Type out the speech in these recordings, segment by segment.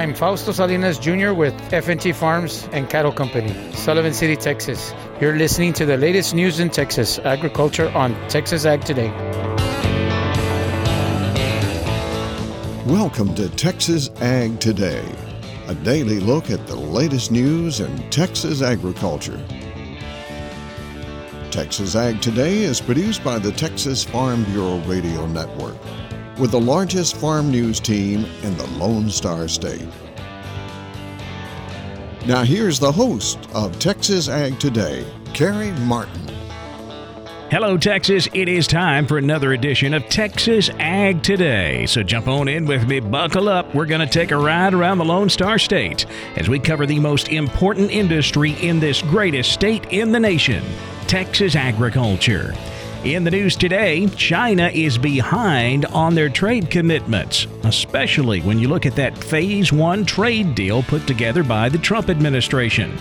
I'm Fausto Salinas Jr. with FNT Farms and Cattle Company, Sullivan City, Texas. You're listening to the latest news in Texas agriculture on Texas Ag Today. Welcome to Texas Ag Today, a daily look at the latest news in Texas agriculture. Texas Ag Today is produced by the Texas Farm Bureau Radio Network with the largest farm news team in the Lone Star State. Now, here's the host of Texas Ag Today, Carey Martin. Hello, Texas. It is time for another edition of Texas Ag Today. So jump on in with me, buckle up. We're going to take a ride around the Lone Star State as we cover the most important industry in this greatest state in the nation Texas agriculture. In the news today, China is behind on their trade commitments, especially when you look at that Phase 1 trade deal put together by the Trump administration.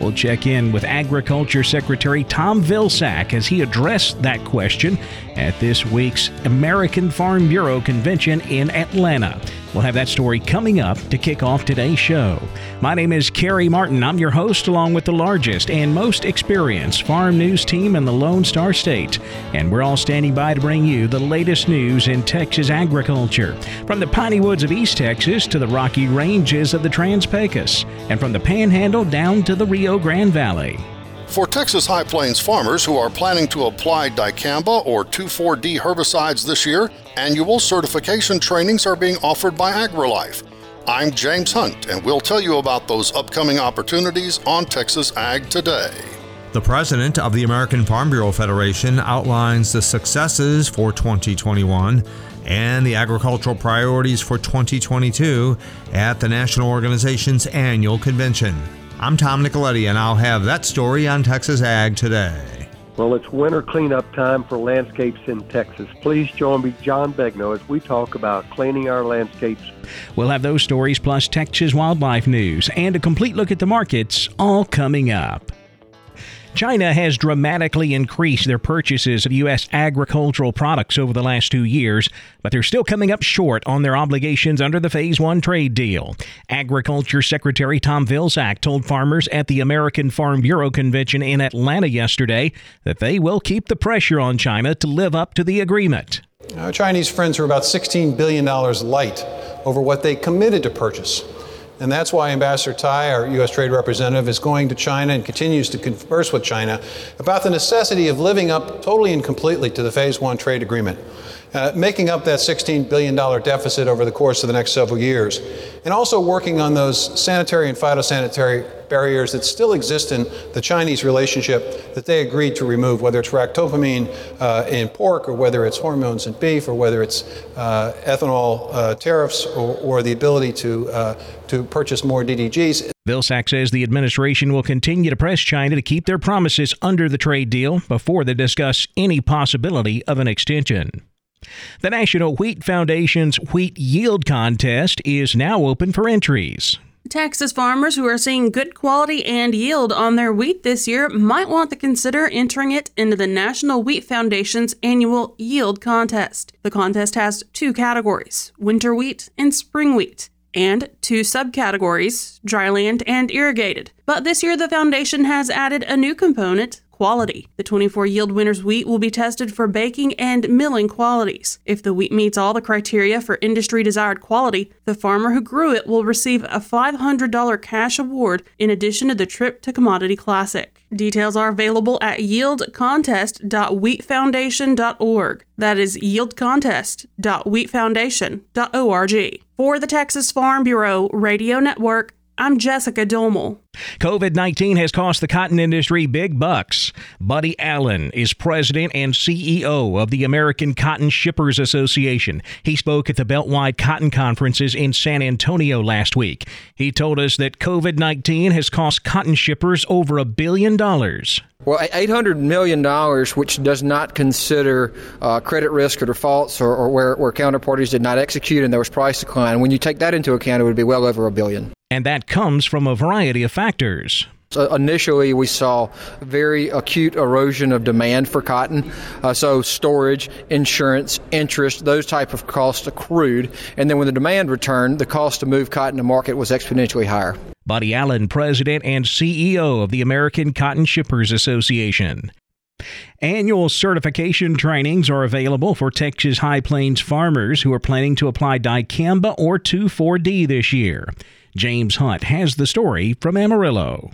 We'll check in with Agriculture Secretary Tom Vilsack as he addressed that question at this week's American Farm Bureau convention in Atlanta. We'll have that story coming up to kick off today's show. My name is Carey Martin. I'm your host, along with the largest and most experienced farm news team in the Lone Star State. And we're all standing by to bring you the latest news in Texas agriculture. From the piney woods of East Texas to the rocky ranges of the Trans Pecos, and from the Panhandle down to the Rio Grande Valley. For Texas High Plains farmers who are planning to apply dicamba or 2,4-D herbicides this year, annual certification trainings are being offered by AgriLife. I'm James Hunt, and we'll tell you about those upcoming opportunities on Texas Ag Today. The president of the American Farm Bureau Federation outlines the successes for 2021 and the agricultural priorities for 2022 at the national organization's annual convention. I'm Tom Nicoletti, and I'll have that story on Texas Ag today. Well, it's winter cleanup time for landscapes in Texas. Please join me, John Begnaud, as we talk about cleaning our landscapes. We'll have those stories plus Texas wildlife news and a complete look at the markets all coming up. China has dramatically increased their purchases of U.S. agricultural products over the last two years, but they're still coming up short on their obligations under the Phase 1 trade deal. Agriculture Secretary Tom Vilsack told farmers at the American Farm Bureau convention in Atlanta yesterday that they will keep the pressure on China to live up to the agreement. Our Chinese friends are about $16 billion light over what they committed to purchase. And that's why Ambassador Tai, our U.S. Trade Representative, is going to China and continues to converse with China about the necessity of living up totally and completely to the Phase 1 trade agreement, uh, making up that $16 billion deficit over the course of the next several years, and also working on those sanitary and phytosanitary barriers that still exist in the Chinese relationship that they agreed to remove, whether it's ractopamine uh, in pork, or whether it's hormones in beef, or whether it's uh, ethanol uh, tariffs, or, or, the ability to, uh, to purchase more DDGs. Vilsack says the administration will continue to press China to keep their promises under the trade deal before they discuss any possibility of an extension. The National Wheat Foundation's Wheat Yield Contest is now open for entries. Texas farmers who are seeing good quality and yield on their wheat this year might want to consider entering it into the National Wheat Foundation's annual Yield Contest. The contest has two categories winter wheat and spring wheat, and two subcategories dryland and irrigated. But this year, the foundation has added a new component quality. The 24 yield winners wheat will be tested for baking and milling qualities. If the wheat meets all the criteria for industry desired quality, the farmer who grew it will receive a $500 cash award in addition to the trip to Commodity Classic. Details are available at yieldcontest.wheatfoundation.org. That is yieldcontest.wheatfoundation.org. For the Texas Farm Bureau Radio Network, I'm Jessica Domel. COVID 19 has cost the cotton industry big bucks. Buddy Allen is president and CEO of the American Cotton Shippers Association. He spoke at the Beltwide Cotton Conferences in San Antonio last week. He told us that COVID 19 has cost cotton shippers over a billion dollars. Well, $800 million, which does not consider uh, credit risk or defaults or, or where, where counterparties did not execute and there was price decline. When you take that into account, it would be well over a billion and that comes from a variety of factors. So initially, we saw very acute erosion of demand for cotton. Uh, so storage, insurance, interest, those type of costs accrued. And then when the demand returned, the cost to move cotton to market was exponentially higher. Buddy Allen, President and CEO of the American Cotton Shippers Association. Annual certification trainings are available for Texas High Plains farmers who are planning to apply dicamba or 2,4-D this year. James Hunt has the story from Amarillo.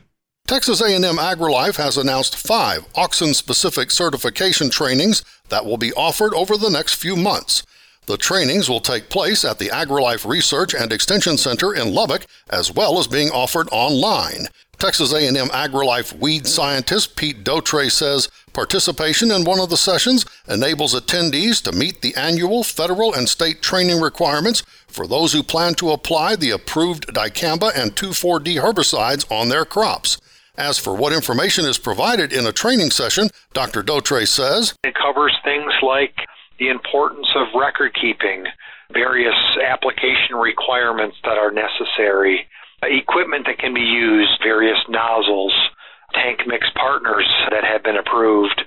Texas A&M AgriLife has announced 5 auxin-specific certification trainings that will be offered over the next few months. The trainings will take place at the AgriLife Research and Extension Center in Lubbock as well as being offered online. Texas A&M AgriLife weed scientist Pete Dotray says participation in one of the sessions enables attendees to meet the annual federal and state training requirements for those who plan to apply the approved dicamba and 2,4-D herbicides on their crops. As for what information is provided in a training session, Dr. Dotray says it covers things like the importance of record keeping, various application requirements that are necessary, equipment that can be used, various nozzles, tank mix partners that have been approved.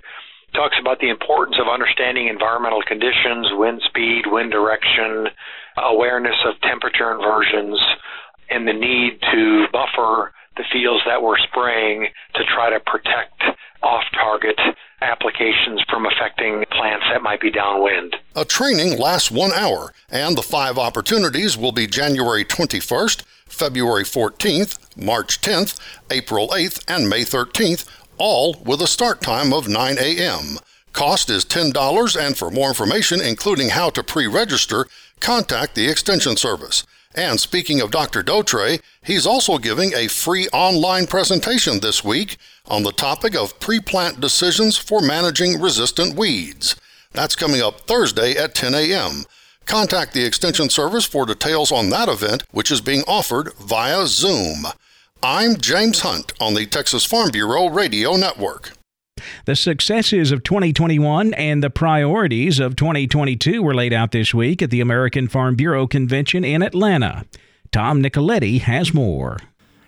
Talks about the importance of understanding environmental conditions, wind speed, wind direction, awareness of temperature inversions, and the need to buffer the fields that we're spraying to try to protect off target applications from affecting plants that might be downwind. A training lasts one hour, and the five opportunities will be January 21st, February 14th, March 10th, April 8th, and May 13th, all with a start time of 9 a.m. Cost is $10, and for more information, including how to pre register, contact the Extension Service. And speaking of Dr. Dotray, he's also giving a free online presentation this week on the topic of pre plant decisions for managing resistant weeds. That's coming up Thursday at 10 a.m. Contact the Extension Service for details on that event, which is being offered via Zoom. I'm James Hunt on the Texas Farm Bureau Radio Network. The successes of 2021 and the priorities of 2022 were laid out this week at the American Farm Bureau Convention in Atlanta. Tom Nicoletti has more.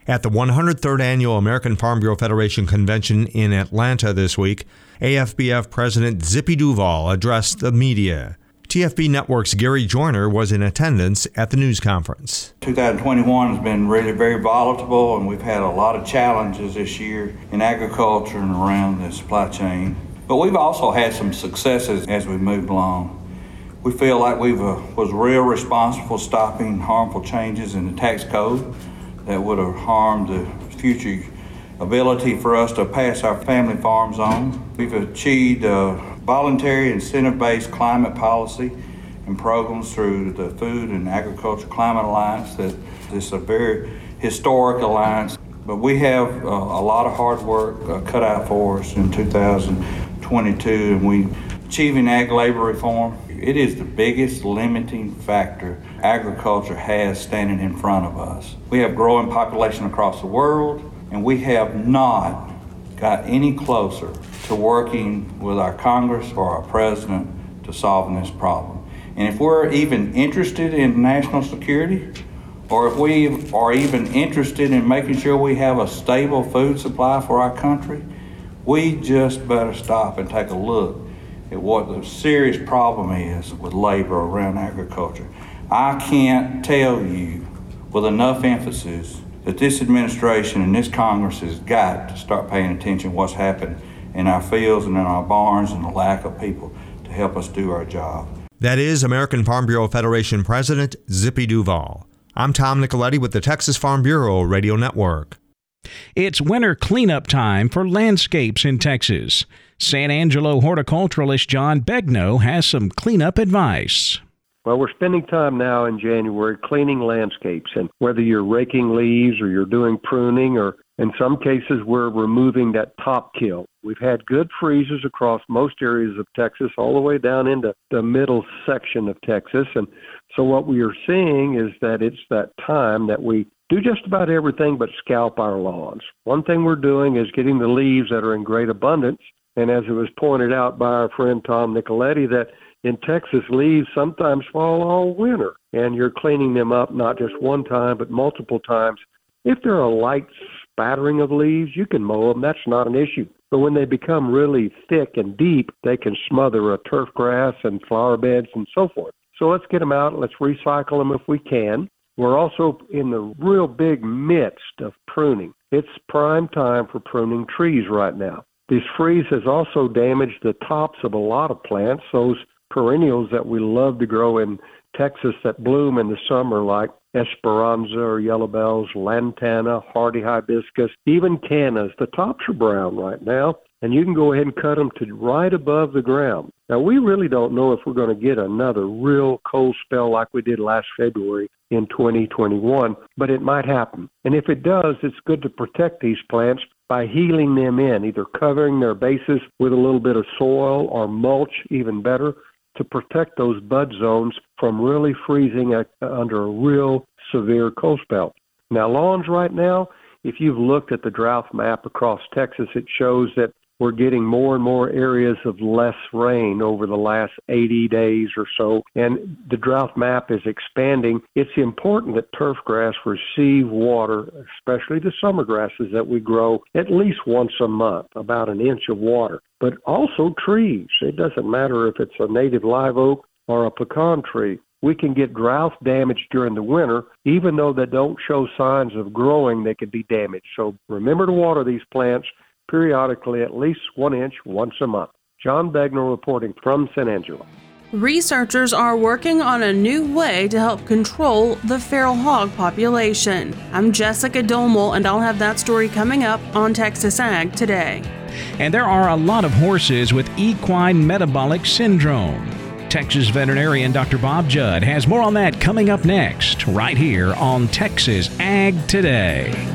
At the 103rd Annual American Farm Bureau Federation Convention in Atlanta this week, AFBF President Zippy Duvall addressed the media. TFB Network's Gary Joiner was in attendance at the news conference. 2021 has been really very volatile, and we've had a lot of challenges this year in agriculture and around the supply chain. But we've also had some successes as we moved along. We feel like we uh, was real responsible stopping harmful changes in the tax code that would have harmed the future ability for us to pass our family farms on. We've achieved uh, voluntary incentive-based climate policy and programs through the Food and Agriculture Climate Alliance. That is a very historic alliance, but we have uh, a lot of hard work uh, cut out for us in 2022, and we achieving ag labor reform. It is the biggest limiting factor agriculture has standing in front of us. We have growing population across the world, and we have not got any closer to working with our Congress or our president to solving this problem. And if we're even interested in national security, or if we are even interested in making sure we have a stable food supply for our country, we just better stop and take a look at what the serious problem is with labor around agriculture. I can't tell you with enough emphasis that this administration and this Congress has got to start paying attention to what's happened in our fields and in our barns and the lack of people to help us do our job. That is American Farm Bureau Federation President Zippy Duvall. I'm Tom Nicoletti with the Texas Farm Bureau Radio Network. It's winter cleanup time for landscapes in Texas. San Angelo horticulturalist John Begnaud has some cleanup advice. Well, we're spending time now in January cleaning landscapes, and whether you're raking leaves or you're doing pruning, or in some cases, we're removing that top kill. We've had good freezes across most areas of Texas, all the way down into the middle section of Texas. And so, what we are seeing is that it's that time that we do just about everything but scalp our lawns. One thing we're doing is getting the leaves that are in great abundance. And as it was pointed out by our friend Tom Nicoletti, that in Texas, leaves sometimes fall all winter, and you're cleaning them up not just one time, but multiple times. If they're a light spattering of leaves, you can mow them. That's not an issue. But when they become really thick and deep, they can smother a turf grass and flower beds and so forth. So let's get them out. Let's recycle them if we can. We're also in the real big midst of pruning. It's prime time for pruning trees right now. This freeze has also damaged the tops of a lot of plants, those perennials that we love to grow in Texas that bloom in the summer, like Esperanza or yellow bells, lantana, hardy hibiscus, even cannas. The tops are brown right now, and you can go ahead and cut them to right above the ground. Now, we really don't know if we're going to get another real cold spell like we did last February in 2021, but it might happen. And if it does, it's good to protect these plants by healing them in, either covering their bases with a little bit of soil or mulch, even better, to protect those bud zones from really freezing under a real severe cold spell. Now, lawns right now, if you've looked at the drought map across Texas, it shows that we're getting more and more areas of less rain over the last 80 days or so, and the drought map is expanding. It's important that turf grass receive water, especially the summer grasses that we grow, at least once a month, about an inch of water. But also trees. It doesn't matter if it's a native live oak or a pecan tree. We can get drought damage during the winter, even though they don't show signs of growing, they can be damaged. So remember to water these plants periodically at least one inch once a month. John Begnaud reporting from San Angelo. Researchers are working on a new way to help control the feral hog population. I'm Jessica Domel, and I'll have that story coming up on Texas Ag today. And there are a lot of horses with equine metabolic syndrome. Texas veterinarian Dr. Bob Judd has more on that coming up next, right here on Texas Ag Today.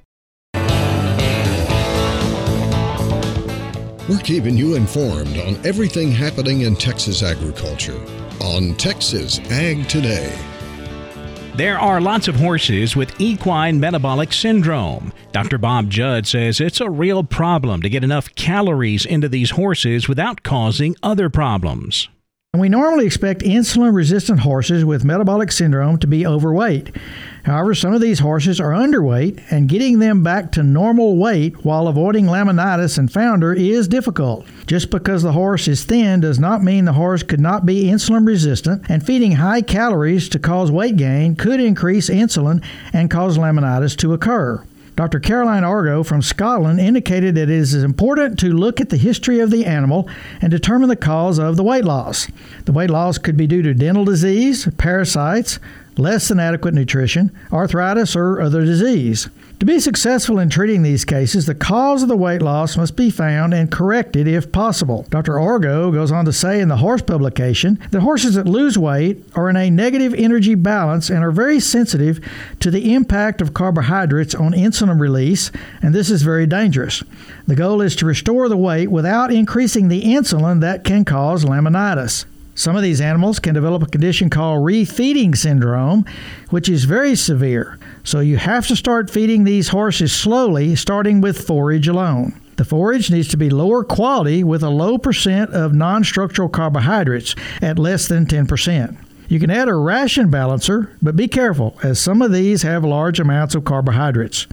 We're keeping you informed on everything happening in Texas agriculture on Texas Ag Today. There are lots of horses with equine metabolic syndrome. Dr. Bob Judd says it's a real problem to get enough calories into these horses without causing other problems. We normally expect insulin resistant horses with metabolic syndrome to be overweight. However, some of these horses are underweight, and getting them back to normal weight while avoiding laminitis and founder is difficult. Just because the horse is thin does not mean the horse could not be insulin resistant, and feeding high calories to cause weight gain could increase insulin and cause laminitis to occur. Dr. Caroline Argo from Scotland indicated that it is important to look at the history of the animal and determine the cause of the weight loss. The weight loss could be due to dental disease, parasites, less than adequate nutrition, arthritis, or other disease. To be successful in treating these cases, the cause of the weight loss must be found and corrected if possible. Dr. Argo goes on to say in the horse publication that horses that lose weight are in a negative energy balance and are very sensitive to the impact of carbohydrates on insulin release, and this is very dangerous. The goal is to restore the weight without increasing the insulin that can cause laminitis. Some of these animals can develop a condition called refeeding syndrome, which is very severe. So you have to start feeding these horses slowly, starting with forage alone. The forage needs to be lower quality with a low percent of non structural carbohydrates at less than 10%. You can add a ration balancer, but be careful, as some of these have large amounts of carbohydrates.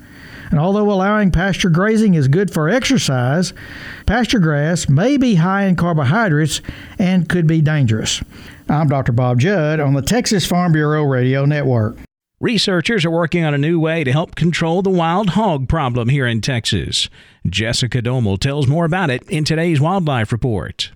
And although allowing pasture grazing is good for exercise, pasture grass may be high in carbohydrates and could be dangerous. I'm Dr. Bob Judd on the Texas Farm Bureau Radio Network. Researchers are working on a new way to help control the wild hog problem here in Texas. Jessica Domel tells more about it in today's Wildlife Report.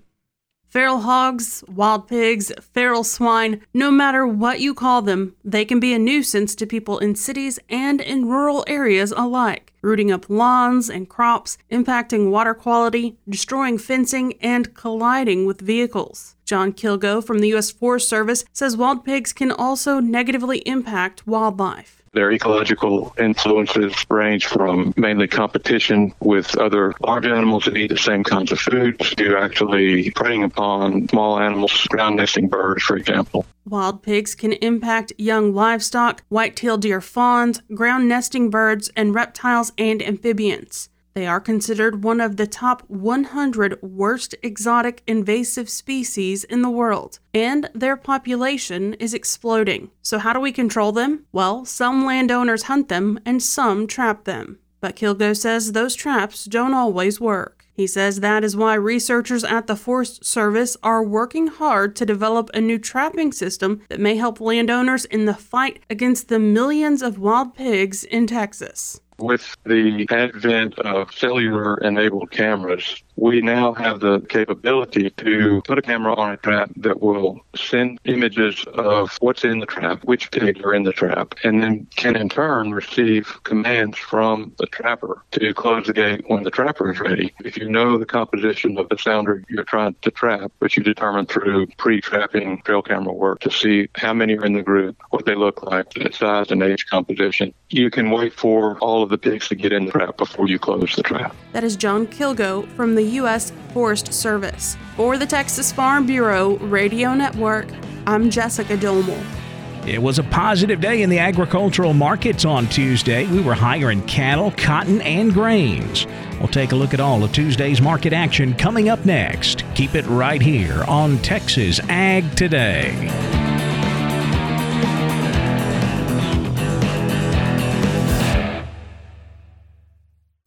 Feral hogs, wild pigs, feral swine, no matter what you call them, they can be a nuisance to people in cities and in rural areas alike, rooting up lawns and crops, impacting water quality, destroying fencing, and colliding with vehicles. John Kilgo from the U.S. Forest Service says wild pigs can also negatively impact wildlife. Their ecological influences range from mainly competition with other large animals that eat the same kinds of foods to actually preying upon small animals, ground nesting birds, for example. Wild pigs can impact young livestock, white-tailed deer fawns, ground nesting birds, and reptiles and amphibians. They are considered one of the top 100 worst exotic invasive species in the world, and their population is exploding. So, how do we control them? Well, some landowners hunt them and some trap them. But Kilgo says those traps don't always work. He says that is why researchers at the Forest Service are working hard to develop a new trapping system that may help landowners in the fight against the millions of wild pigs in Texas. With the advent of cellular enabled cameras, we now have the capability to put a camera on a trap that will send images of what's in the trap, which pigs are in the trap, and then can in turn receive commands from the trapper to close the gate when the trapper is ready. If you know the composition of the sounder you're trying to trap, which you determine through pre-trapping trail camera work to see how many are in the group, what they look like, the size and age composition, you can wait for all of the pigs to get in the trap before you close the trap. That is John Kilgo from the U.S. Forest Service. For the Texas Farm Bureau Radio Network, I'm Jessica Domel. It was a positive day in the agricultural markets on Tuesday. We were higher in cattle, cotton, and grains. We'll take a look at all of Tuesday's market action coming up next. Keep it right here on Texas Ag Today.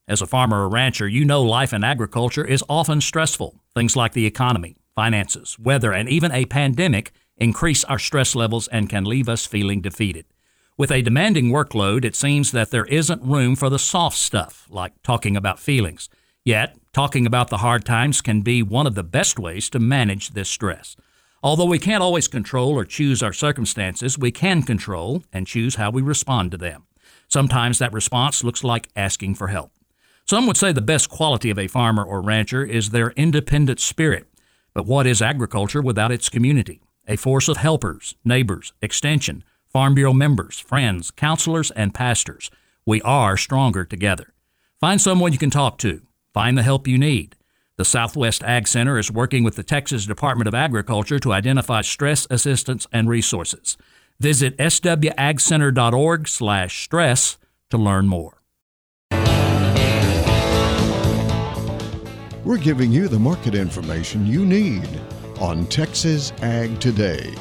As a farmer or rancher, you know life in agriculture is often stressful. Things like the economy, finances, weather, and even a pandemic increase our stress levels and can leave us feeling defeated. With a demanding workload, it seems that there isn't room for the soft stuff, like talking about feelings. Yet, talking about the hard times can be one of the best ways to manage this stress. Although we can't always control or choose our circumstances, we can control and choose how we respond to them. Sometimes that response looks like asking for help. Some would say the best quality of a farmer or rancher is their independent spirit. But what is agriculture without its community? A force of helpers, neighbors, extension, Farm Bureau members, friends, counselors, and pastors. We are stronger together. Find someone you can talk to. Find the help you need. The Southwest Ag Center is working with the Texas Department of Agriculture to identify stress assistance and resources. Visit swagcenter.org/stress to learn more. We're giving you the market information you need on Texas Ag Today.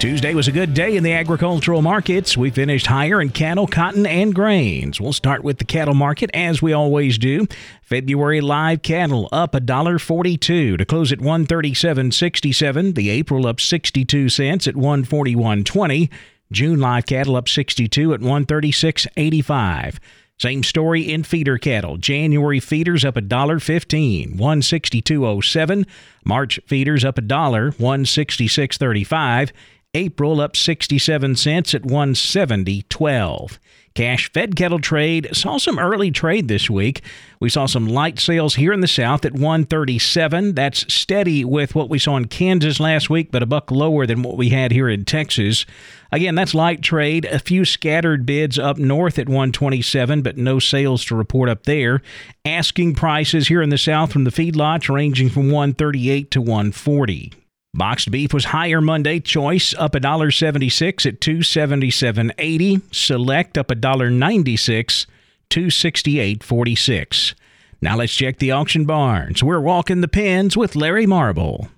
Tuesday was a good day in the agricultural markets. We finished higher in cattle, cotton, and grains. We'll start with the cattle market as we always do. February live cattle up $1.42 to close at 137.67. The April up 62 cents at 141.20. June live cattle up 62 at 136.85. Same story in feeder cattle. January feeders up a dollar fifteen, one sixty two oh seven. March feeders up a dollar, one sixty six thirty five. April up sixty seven cents at one seventy twelve. Cash fed Kettle trade saw some early trade this week. We saw some light sales here in the south at 137. That's steady with what we saw in Kansas last week, but a buck lower than what we had here in Texas. Again, that's light trade. A few scattered bids up north at 127, but no sales to report up there. Asking prices here in the south from the feedlots ranging from 138 to 140. Boxed beef was higher Monday. Choice up $1.76 at 277.80. Select up $1.96, 268.46. Now let's check the auction barns. We're walking the pens with Larry Marble.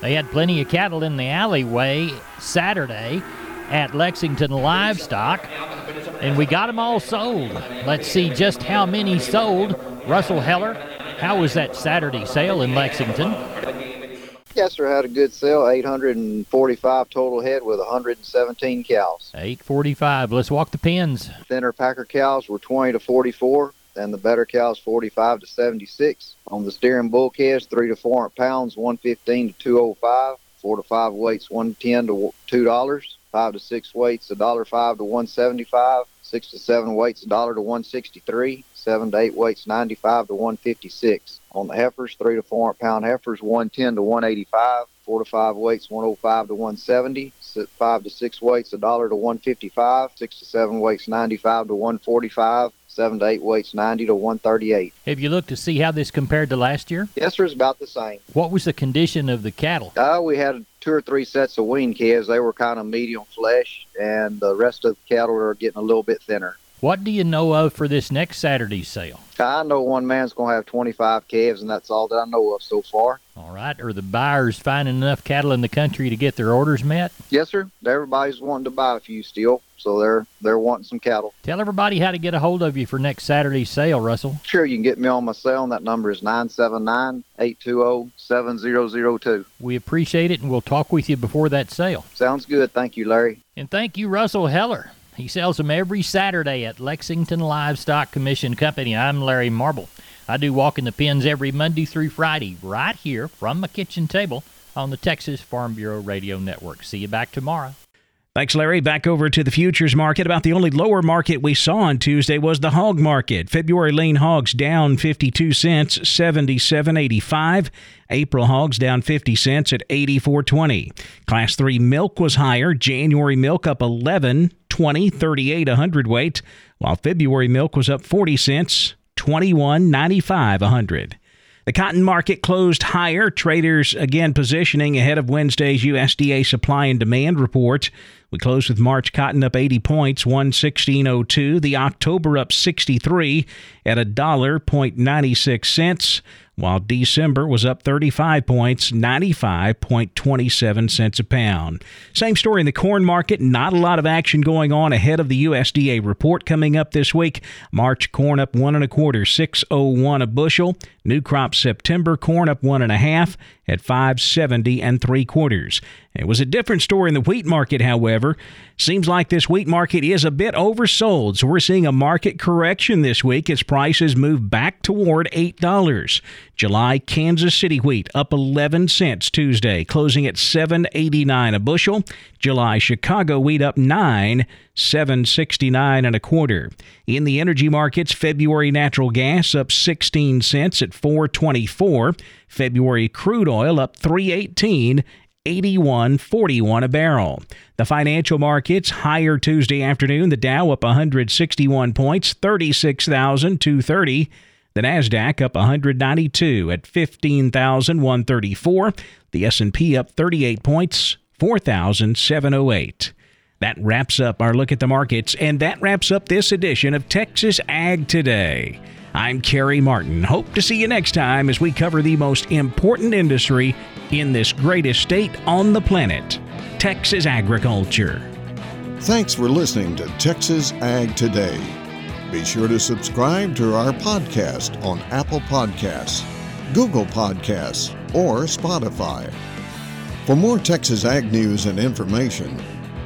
They had plenty of cattle in the alleyway Saturday at Lexington Livestock, and we got them all sold. Let's see just how many sold. Russell Heller, how was that Saturday sale in Lexington? Sir. Had a good sale. 845 total head with 117 cows. 845. Let's walk the pins. Thinner packer cows were 20 to 44. and the better cows 45 to 76. On the steering bull calves, three to four pounds, 115 to 205. Four to five weights, 110 to two dollars. Five to six weights, a dollar five to 175. Six to seven weights, a dollar to 163. Seven to eight weights, 95 to 156. On the heifers, three to four pound heifers, 110 to 185. Four to five weights, 105 to 170. Five to six weights, a dollar to 155. Six to seven weights, 95 to 145 seven to eight weights, 90 to 138. Have you looked to see how this compared to last year? Yes, sir, it's about the same. What was the condition of the cattle? Uh, we had two or three sets of wean calves. They were kind of medium flesh, and the rest of the cattle are getting a little bit thinner. What do you know of for this next Saturday's sale? I know one man's going to have 25 calves, and that's all that I know of so far. All right. Are the buyers finding enough cattle in the country to get their orders met? Yes, sir. Everybody's wanting to buy a few still, so they're they're wanting some cattle. Tell everybody how to get a hold of you for next Saturday's sale, Russell. Sure, you can get me on my cell, and that number is 979-820-7002. We appreciate it, and we'll talk with you before that sale. Sounds good. Thank you, Larry. And thank you, Russell Heller. He sells them every Saturday at Lexington Livestock Commission Company. I'm Larry Marble. I do walk in the pens every Monday through Friday, right here from my kitchen table on the Texas Farm Bureau Radio Network. See you back tomorrow. Thanks, Larry. Back over to the futures market. About the only lower market we saw on Tuesday was the hog market. February lean hogs down 52 cents, 77.85. April hogs down 50 cents at 84.20. Class 3 milk was higher. January milk up 11, 20, 38 a hundredweight, while February milk was up 40 cents, 21.95 a hundred. The cotton market closed higher. Traders again positioning ahead of Wednesday's USDA supply and demand report. We closed with March cotton up 80 points, 116.02. The October up 63 at a dollar point 96 cents while December was up 35 points, 95.27 cents a pound. Same story in the corn market, not a lot of action going on ahead of the USDA report coming up this week. March corn up one and a quarter, 601 a bushel. New crop September corn up one and a half at 570 and three quarters. It was a different story in the wheat market, however. Seems like this wheat market is a bit oversold, so we're seeing a market correction this week as prices move back toward $8. July Kansas City wheat up 11 cents Tuesday, closing at 7.89 a bushel. July Chicago wheat up 9, 769 and a quarter. In the energy markets, February natural gas up 16 cents at 424. February crude oil up 318 81.41 a barrel. The financial markets higher Tuesday afternoon. The Dow up 161 points, 36,230. The Nasdaq up 192 at 15,134. The S&P up 38 points, 4,708. That wraps up our look at the markets, and that wraps up this edition of Texas Ag Today. I'm Carey Martin. Hope to see you next time as we cover the most important industry in this greatest state on the planet Texas agriculture. Thanks for listening to Texas Ag Today. Be sure to subscribe to our podcast on Apple Podcasts, Google Podcasts, or Spotify. For more Texas Ag news and information,